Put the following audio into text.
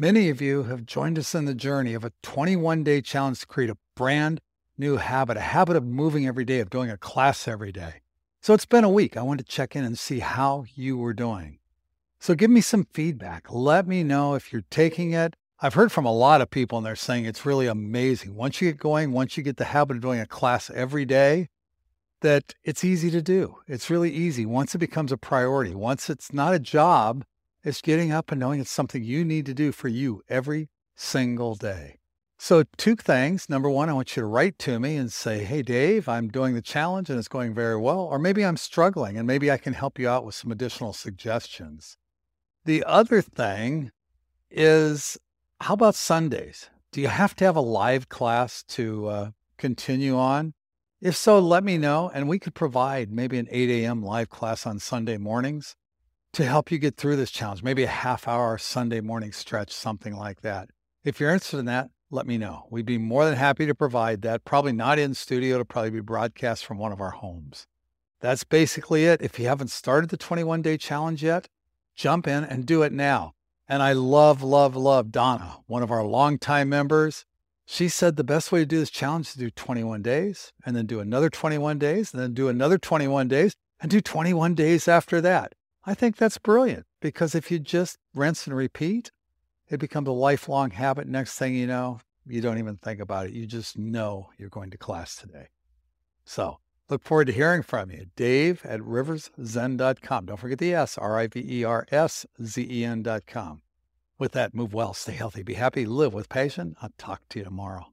Many of you have joined us in the journey of a 21 day challenge to create a brand new habit, a habit of moving every day, of doing a class every day. So it's been a week. I wanted to check in and see how you were doing. So give me some feedback. Let me know if you're taking it. I've heard from a lot of people and they're saying it's really amazing. Once you get going, once you get the habit of doing a class every day, that it's easy to do. It's really easy once it becomes a priority. Once it's not a job, it's getting up and knowing it's something you need to do for you every single day. So, two things. Number one, I want you to write to me and say, Hey, Dave, I'm doing the challenge and it's going very well. Or maybe I'm struggling and maybe I can help you out with some additional suggestions. The other thing is, how about Sundays? Do you have to have a live class to uh, continue on? If so, let me know and we could provide maybe an 8 a.m. live class on Sunday mornings to help you get through this challenge, maybe a half hour Sunday morning stretch, something like that. If you're interested in that, let me know. We'd be more than happy to provide that. Probably not in studio, it'll probably be broadcast from one of our homes. That's basically it. If you haven't started the 21 day challenge yet, jump in and do it now. And I love, love, love Donna, one of our longtime members. She said the best way to do this challenge is to do 21 days and then do another 21 days and then do another 21 days and do 21 days after that. I think that's brilliant because if you just rinse and repeat, it becomes a lifelong habit. Next thing you know, you don't even think about it. You just know you're going to class today. So look forward to hearing from you. Dave at riverszen.com. Don't forget the S, R I V E R S Z E N.com. With that, move well, stay healthy, be happy, live with passion. I'll talk to you tomorrow.